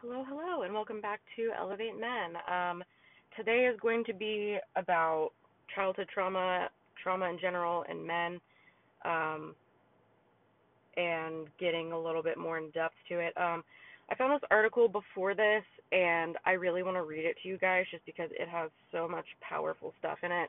Hello, hello, and welcome back to Elevate Men. Um, today is going to be about childhood trauma, trauma in general, and men, um, and getting a little bit more in depth to it. Um, I found this article before this, and I really want to read it to you guys just because it has so much powerful stuff in it.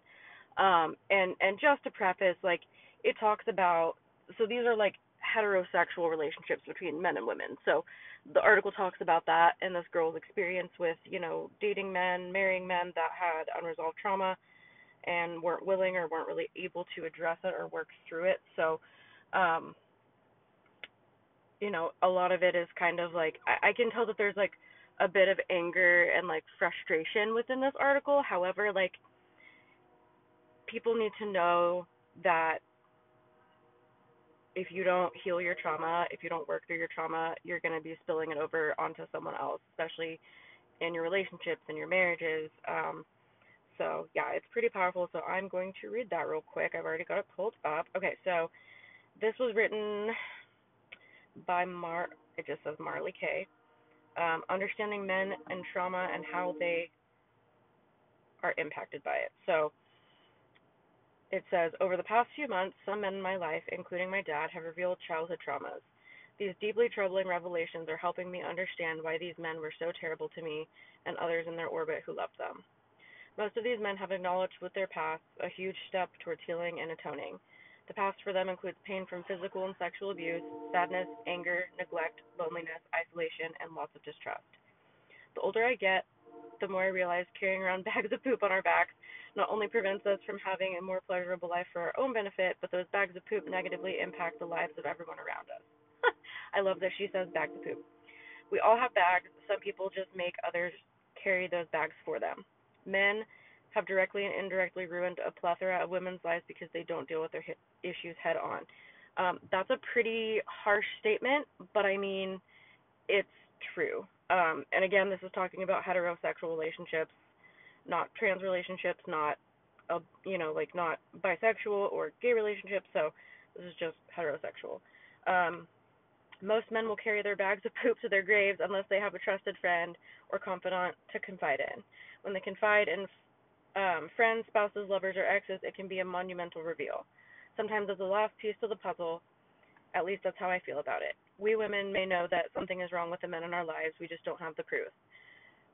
Um, and and just to preface, like it talks about, so these are like heterosexual relationships between men and women. So the article talks about that and this girl's experience with, you know, dating men, marrying men that had unresolved trauma and weren't willing or weren't really able to address it or work through it. So, um, you know, a lot of it is kind of like I, I can tell that there's like a bit of anger and like frustration within this article. However, like people need to know that if you don't heal your trauma, if you don't work through your trauma, you're going to be spilling it over onto someone else, especially in your relationships and your marriages. Um, so, yeah, it's pretty powerful. So, I'm going to read that real quick. I've already got it pulled up. Okay, so this was written by Mar, it just says Marley K. Um, understanding men and trauma and how they are impacted by it. So, it says, Over the past few months, some men in my life, including my dad, have revealed childhood traumas. These deeply troubling revelations are helping me understand why these men were so terrible to me and others in their orbit who loved them. Most of these men have acknowledged with their past a huge step towards healing and atoning. The past for them includes pain from physical and sexual abuse, sadness, anger, neglect, loneliness, isolation, and lots of distrust. The older I get, the more I realize carrying around bags of poop on our backs not only prevents us from having a more pleasurable life for our own benefit, but those bags of poop negatively impact the lives of everyone around us. I love that she says bags of poop. We all have bags. Some people just make others carry those bags for them. Men have directly and indirectly ruined a plethora of women's lives because they don't deal with their issues head on. Um, that's a pretty harsh statement, but I mean, it's true. Um, and again, this is talking about heterosexual relationships not trans relationships, not uh, you know like not bisexual or gay relationships. So this is just heterosexual. Um, most men will carry their bags of poop to their graves unless they have a trusted friend or confidant to confide in. When they confide in um, friends, spouses, lovers, or exes, it can be a monumental reveal. Sometimes as the last piece to the puzzle, at least that's how I feel about it. We women may know that something is wrong with the men in our lives, we just don't have the proof.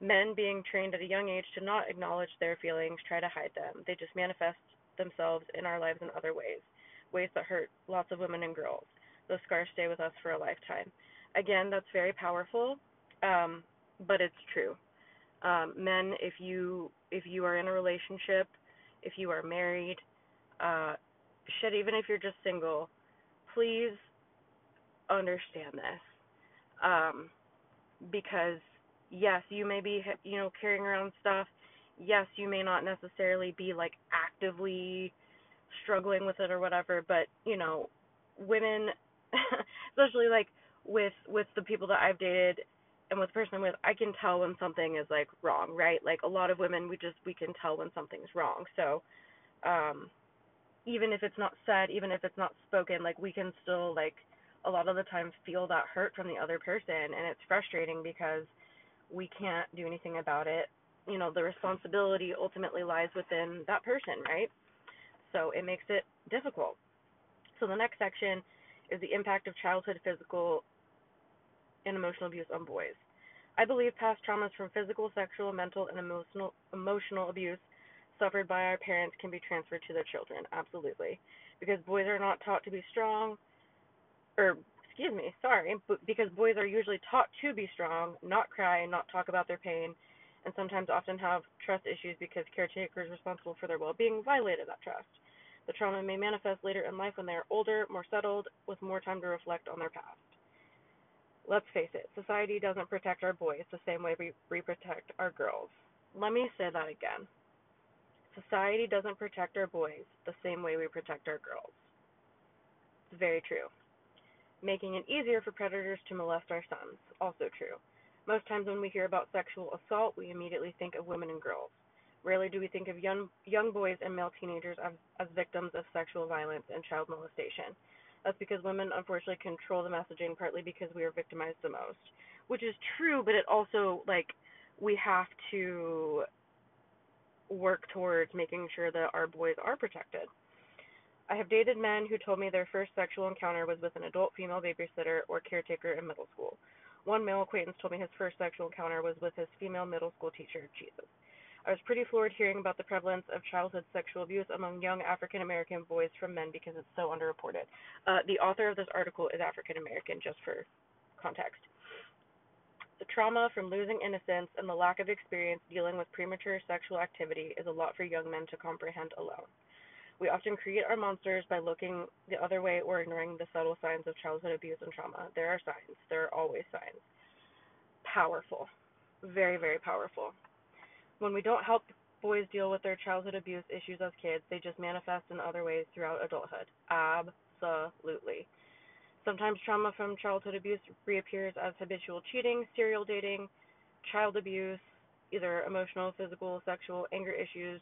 Men being trained at a young age to not acknowledge their feelings try to hide them. They just manifest themselves in our lives in other ways, ways that hurt lots of women and girls. Those scars stay with us for a lifetime. Again, that's very powerful, um, but it's true. Um, men, if you if you are in a relationship, if you are married, uh, shit, even if you're just single, please understand this, um, because yes, you may be, you know, carrying around stuff. Yes, you may not necessarily be like actively struggling with it or whatever, but you know, women, especially like with with the people that I've dated and with the person I'm with, I can tell when something is like wrong, right? Like a lot of women, we just we can tell when something's wrong. So, um, even if it's not said, even if it's not spoken, like we can still like a lot of the time feel that hurt from the other person, and it's frustrating because we can't do anything about it. You know, the responsibility ultimately lies within that person, right? So it makes it difficult. So the next section is the impact of childhood physical and emotional abuse on boys. I believe past traumas from physical, sexual, mental, and emotional emotional abuse suffered by our parents can be transferred to their children. Absolutely. Because boys are not taught to be strong or excuse me, sorry, but because boys are usually taught to be strong, not cry, not talk about their pain, and sometimes often have trust issues because caretakers responsible for their well-being violated that trust. The trauma may manifest later in life when they are older, more settled, with more time to reflect on their past. Let's face it, society doesn't protect our boys the same way we, we protect our girls. Let me say that again. Society doesn't protect our boys the same way we protect our girls. It's very true making it easier for predators to molest our sons. Also true. Most times when we hear about sexual assault, we immediately think of women and girls. Rarely do we think of young, young boys and male teenagers as, as victims of sexual violence and child molestation. That's because women unfortunately control the messaging, partly because we are victimized the most. which is true, but it also like we have to work towards making sure that our boys are protected. I have dated men who told me their first sexual encounter was with an adult female babysitter or caretaker in middle school. One male acquaintance told me his first sexual encounter was with his female middle school teacher. Jesus. I was pretty floored hearing about the prevalence of childhood sexual abuse among young African American boys from men because it's so underreported. Uh, the author of this article is African American, just for context. The trauma from losing innocence and the lack of experience dealing with premature sexual activity is a lot for young men to comprehend alone. We often create our monsters by looking the other way or ignoring the subtle signs of childhood abuse and trauma. There are signs. There are always signs. Powerful. Very, very powerful. When we don't help boys deal with their childhood abuse issues as kids, they just manifest in other ways throughout adulthood. Absolutely. Sometimes trauma from childhood abuse reappears as habitual cheating, serial dating, child abuse, either emotional, physical, sexual, anger issues,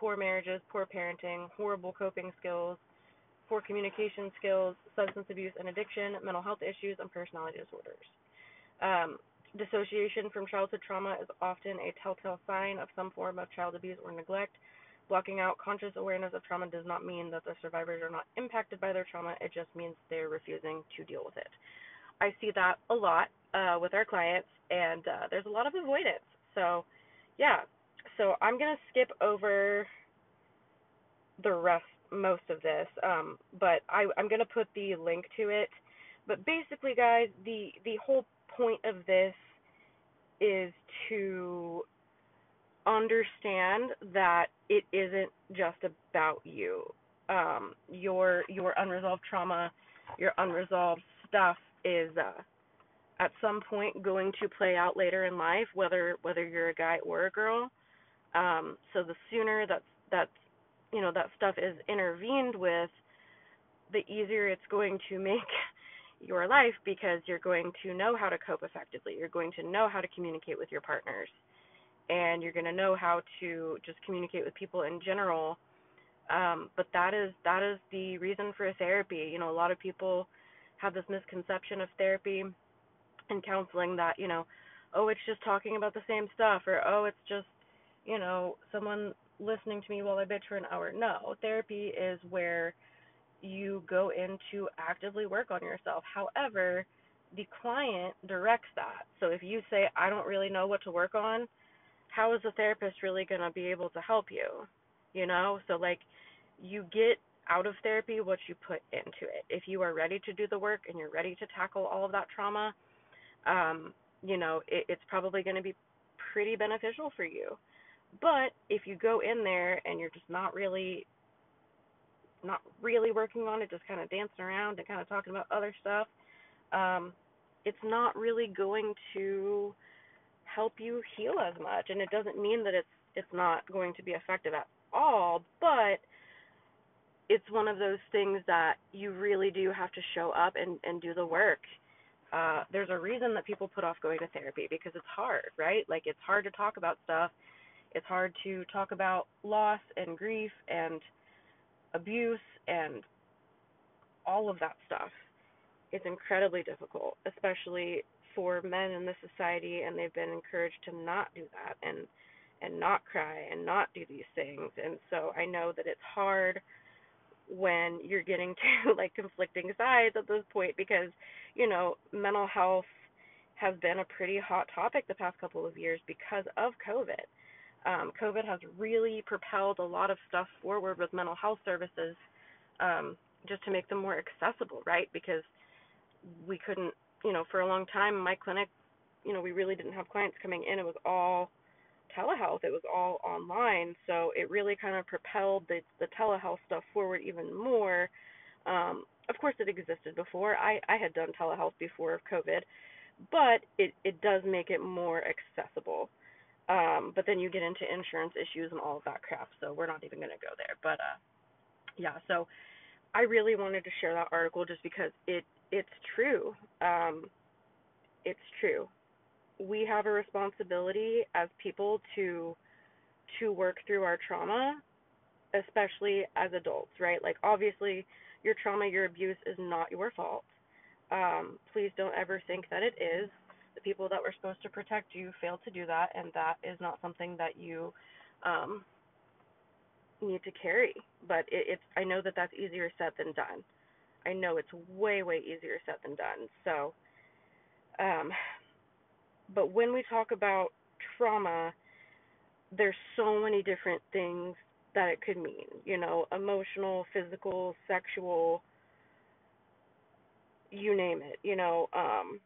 poor marriages, poor parenting, horrible coping skills, poor communication skills, substance abuse and addiction, mental health issues, and personality disorders. Um, Dissociation from childhood trauma is often a telltale sign of some form of child abuse or neglect. Blocking out conscious awareness of trauma does not mean that the survivors are not impacted by their trauma, it just means they're refusing to deal with it. I see that a lot uh, with our clients, and uh, there's a lot of avoidance. So, yeah. So, I'm going to skip over the rest, most of this, um, but I, I'm going to put the link to it. But basically, guys, the, the whole point of this is to understand that it isn't just about you. Um, your your unresolved trauma, your unresolved stuff is uh, at some point going to play out later in life, whether whether you're a guy or a girl. Um, so the sooner that that you know that stuff is intervened with, the easier it's going to make your life because you're going to know how to cope effectively. You're going to know how to communicate with your partners. And you're going to know how to just communicate with people in general. Um, but that is that is the reason for therapy. You know, a lot of people have this misconception of therapy and counseling that, you know, oh, it's just talking about the same stuff or oh, it's just, you know, someone listening to me while I bitch for an hour. No, therapy is where you go in to actively work on yourself. However, the client directs that. So if you say, I don't really know what to work on, how is the therapist really going to be able to help you? You know? So, like, you get out of therapy what you put into it. If you are ready to do the work and you're ready to tackle all of that trauma, um, you know, it, it's probably going to be pretty beneficial for you. But if you go in there and you're just not really not really working on it, just kind of dancing around and kind of talking about other stuff, um, it's not really going to help you heal as much. And it doesn't mean that it's it's not going to be effective at all, but it's one of those things that you really do have to show up and, and do the work. Uh, there's a reason that people put off going to therapy because it's hard, right? Like it's hard to talk about stuff. It's hard to talk about loss and grief and abuse and all of that stuff It's incredibly difficult, especially for men in this society and they've been encouraged to not do that and and not cry and not do these things. And so I know that it's hard when you're getting to like conflicting sides at this point because, you know, mental health has been a pretty hot topic the past couple of years because of COVID um, COVID has really propelled a lot of stuff forward with mental health services um, just to make them more accessible, right? Because we couldn't, you know, for a long time, my clinic, you know, we really didn't have clients coming in. It was all telehealth, it was all online. So it really kind of propelled the, the telehealth stuff forward even more. Um, of course, it existed before. I, I had done telehealth before of COVID, but it, it does make it more accessible. Um, but then you get into insurance issues and all of that crap, so we're not even going to go there. But uh, yeah, so I really wanted to share that article just because it it's true. Um, it's true. We have a responsibility as people to to work through our trauma, especially as adults, right? Like obviously, your trauma, your abuse is not your fault. Um, please don't ever think that it is. The people that were supposed to protect you failed to do that, and that is not something that you um, need to carry. But it, it's I know that that's easier said than done. I know it's way way easier said than done. So, um, but when we talk about trauma, there's so many different things that it could mean. You know, emotional, physical, sexual, you name it. You know, um,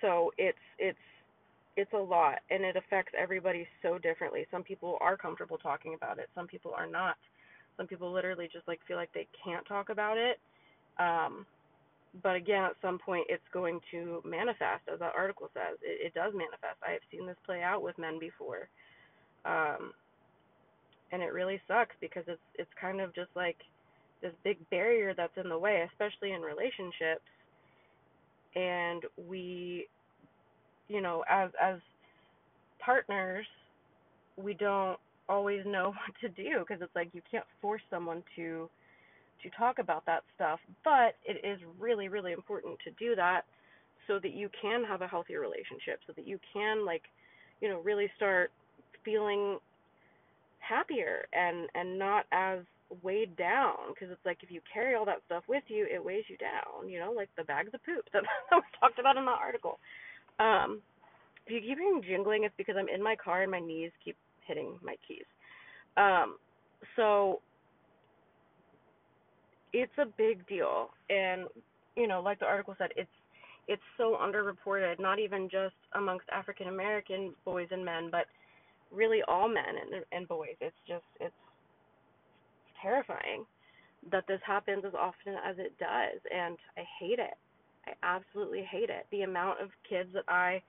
so it's it's it's a lot and it affects everybody so differently. Some people are comfortable talking about it. Some people are not. Some people literally just like feel like they can't talk about it. Um, but again, at some point, it's going to manifest, as that article says. It, it does manifest. I have seen this play out with men before, um, and it really sucks because it's it's kind of just like this big barrier that's in the way, especially in relationships. And we you know, as as partners, we don't always know what to do because it's like you can't force someone to to talk about that stuff, but it is really really important to do that so that you can have a healthier relationship, so that you can like, you know, really start feeling happier and and not as weighed down because it's like if you carry all that stuff with you, it weighs you down, you know, like the bags of poop that was talked about in the article. Um, if you keep hearing jingling, it's because I'm in my car and my knees keep hitting my keys. Um, so it's a big deal, and you know, like the article said, it's it's so underreported, not even just amongst African American boys and men, but really all men and, and boys. It's just it's terrifying that this happens as often as it does, and I hate it. I absolutely hate it. The amount of kids that I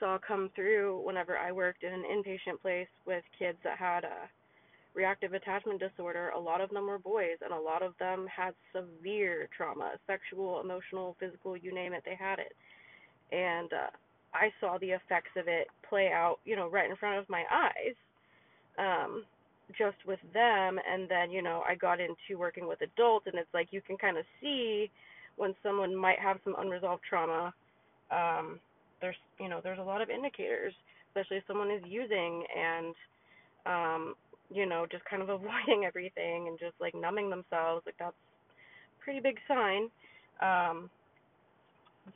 saw come through whenever I worked in an inpatient place with kids that had a reactive attachment disorder, a lot of them were boys and a lot of them had severe trauma, sexual, emotional, physical, you name it, they had it. And uh I saw the effects of it play out, you know, right in front of my eyes. Um just with them and then, you know, I got into working with adults and it's like you can kind of see when someone might have some unresolved trauma, um, there's you know there's a lot of indicators, especially if someone is using and um, you know just kind of avoiding everything and just like numbing themselves. Like that's a pretty big sign. Um,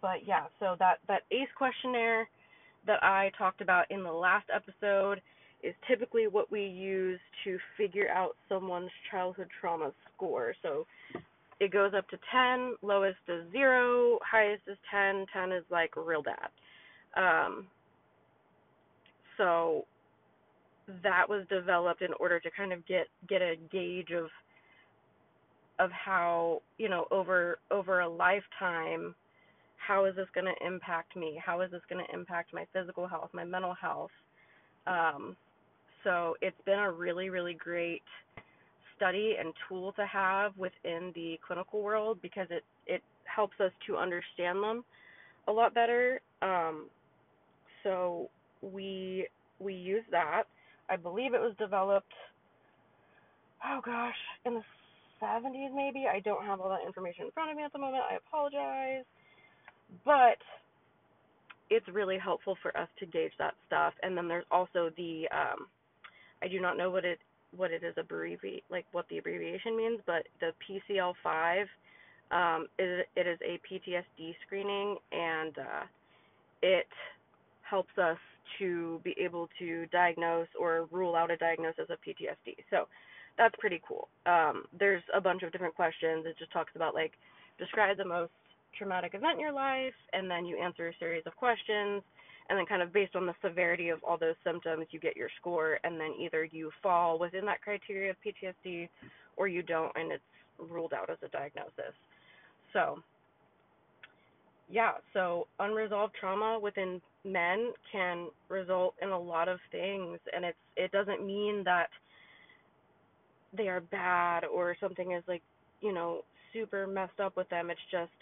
but yeah, so that that ACE questionnaire that I talked about in the last episode is typically what we use to figure out someone's childhood trauma score. So it goes up to 10, lowest is 0, highest is 10, 10 is like real bad. Um, so that was developed in order to kind of get get a gauge of of how, you know, over over a lifetime how is this going to impact me? How is this going to impact my physical health, my mental health? Um, so it's been a really, really great study and tool to have within the clinical world because it it helps us to understand them a lot better. Um, so we we use that. I believe it was developed. Oh gosh, in the 70s maybe. I don't have all that information in front of me at the moment. I apologize, but it's really helpful for us to gauge that stuff. And then there's also the um, I do not know what it what it is abbreviate like what the abbreviation means, but the PCL5 um, is it is a PTSD screening and uh, it helps us to be able to diagnose or rule out a diagnosis of PTSD. So that's pretty cool. Um, there's a bunch of different questions. It just talks about like describe the most traumatic event in your life, and then you answer a series of questions and then kind of based on the severity of all those symptoms you get your score and then either you fall within that criteria of PTSD or you don't and it's ruled out as a diagnosis. So yeah, so unresolved trauma within men can result in a lot of things and it's it doesn't mean that they are bad or something is like, you know, super messed up with them. It's just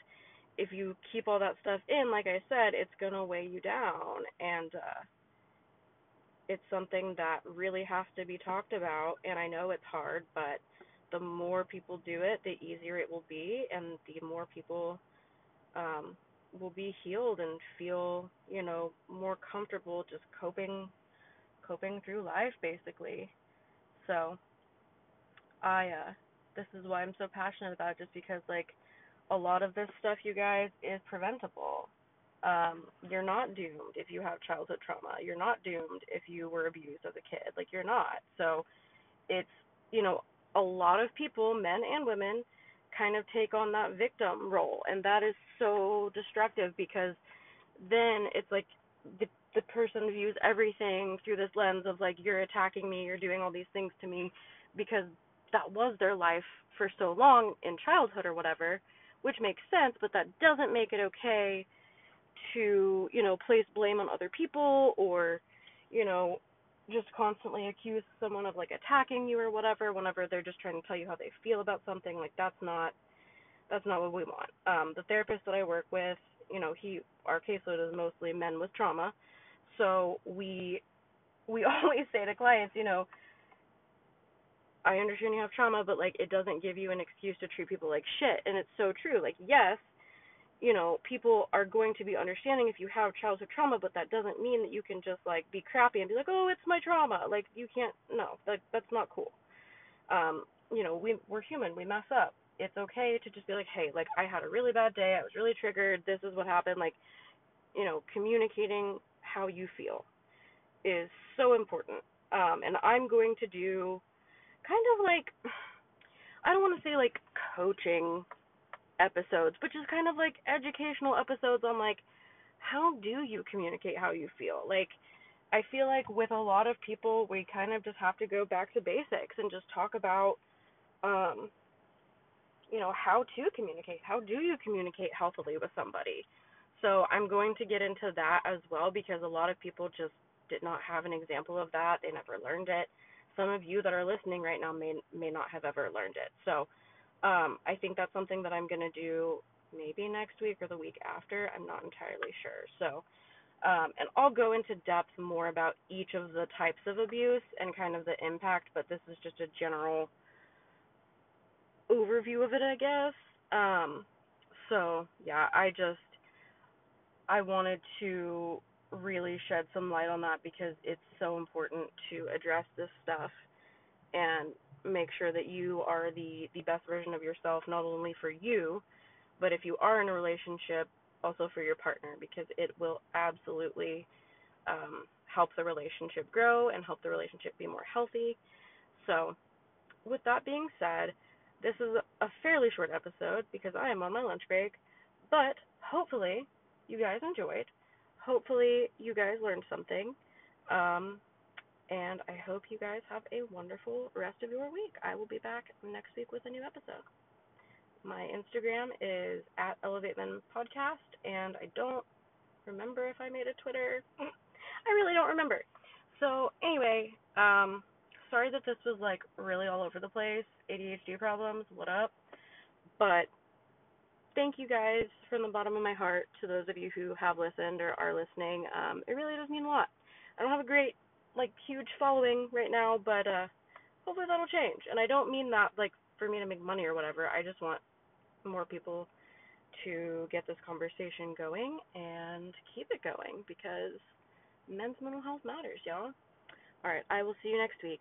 if you keep all that stuff in, like I said, it's gonna weigh you down, and uh, it's something that really has to be talked about. And I know it's hard, but the more people do it, the easier it will be, and the more people um, will be healed and feel, you know, more comfortable just coping coping through life basically. So I uh this is why I'm so passionate about it just because like a lot of this stuff you guys is preventable. Um you're not doomed if you have childhood trauma. You're not doomed if you were abused as a kid. Like you're not. So it's, you know, a lot of people, men and women, kind of take on that victim role and that is so destructive because then it's like the the person views everything through this lens of like you're attacking me, you're doing all these things to me because that was their life for so long in childhood or whatever, which makes sense, but that doesn't make it okay to, you know, place blame on other people or, you know, just constantly accuse someone of like attacking you or whatever whenever they're just trying to tell you how they feel about something. Like that's not that's not what we want. Um the therapist that i work with you know he our caseload is mostly men with trauma. So we we always say to clients you know i understand you have trauma but like it doesn't give you an excuse to treat people like shit and it's so true like yes you know, people are going to be understanding if you have childhood trauma, but that doesn't mean that you can just like be crappy and be like, "Oh, it's my trauma." Like you can't no, like that's not cool. Um, you know, we we're human, we mess up. It's okay to just be like, "Hey, like I had a really bad day. I was really triggered. This is what happened." Like, you know, communicating how you feel is so important. Um, and I'm going to do kind of like I don't want to say like coaching episodes, but just kind of like educational episodes on like how do you communicate how you feel? Like I feel like with a lot of people we kind of just have to go back to basics and just talk about um you know how to communicate. How do you communicate healthily with somebody? So I'm going to get into that as well because a lot of people just did not have an example of that. They never learned it. Some of you that are listening right now may may not have ever learned it. So um, I think that's something that I'm gonna do maybe next week or the week after. I'm not entirely sure. So, um, and I'll go into depth more about each of the types of abuse and kind of the impact. But this is just a general overview of it, I guess. Um, so yeah, I just I wanted to really shed some light on that because it's so important to address this stuff and make sure that you are the the best version of yourself not only for you but if you are in a relationship also for your partner because it will absolutely um, help the relationship grow and help the relationship be more healthy. So with that being said this is a fairly short episode because i am on my lunch break but hopefully you guys enjoyed hopefully you guys learned something um, and I hope you guys have a wonderful rest of your week. I will be back next week with a new episode. My Instagram is at Elevate ElevateMen Podcast, and I don't remember if I made a Twitter. I really don't remember. So anyway, um, sorry that this was like really all over the place. ADHD problems, what up? But thank you guys from the bottom of my heart to those of you who have listened or are listening. Um, it really does mean a lot. I don't have a great like huge following right now, but uh hopefully that'll change. And I don't mean that like for me to make money or whatever. I just want more people to get this conversation going and keep it going because men's mental health matters, y'all. All right, I will see you next week.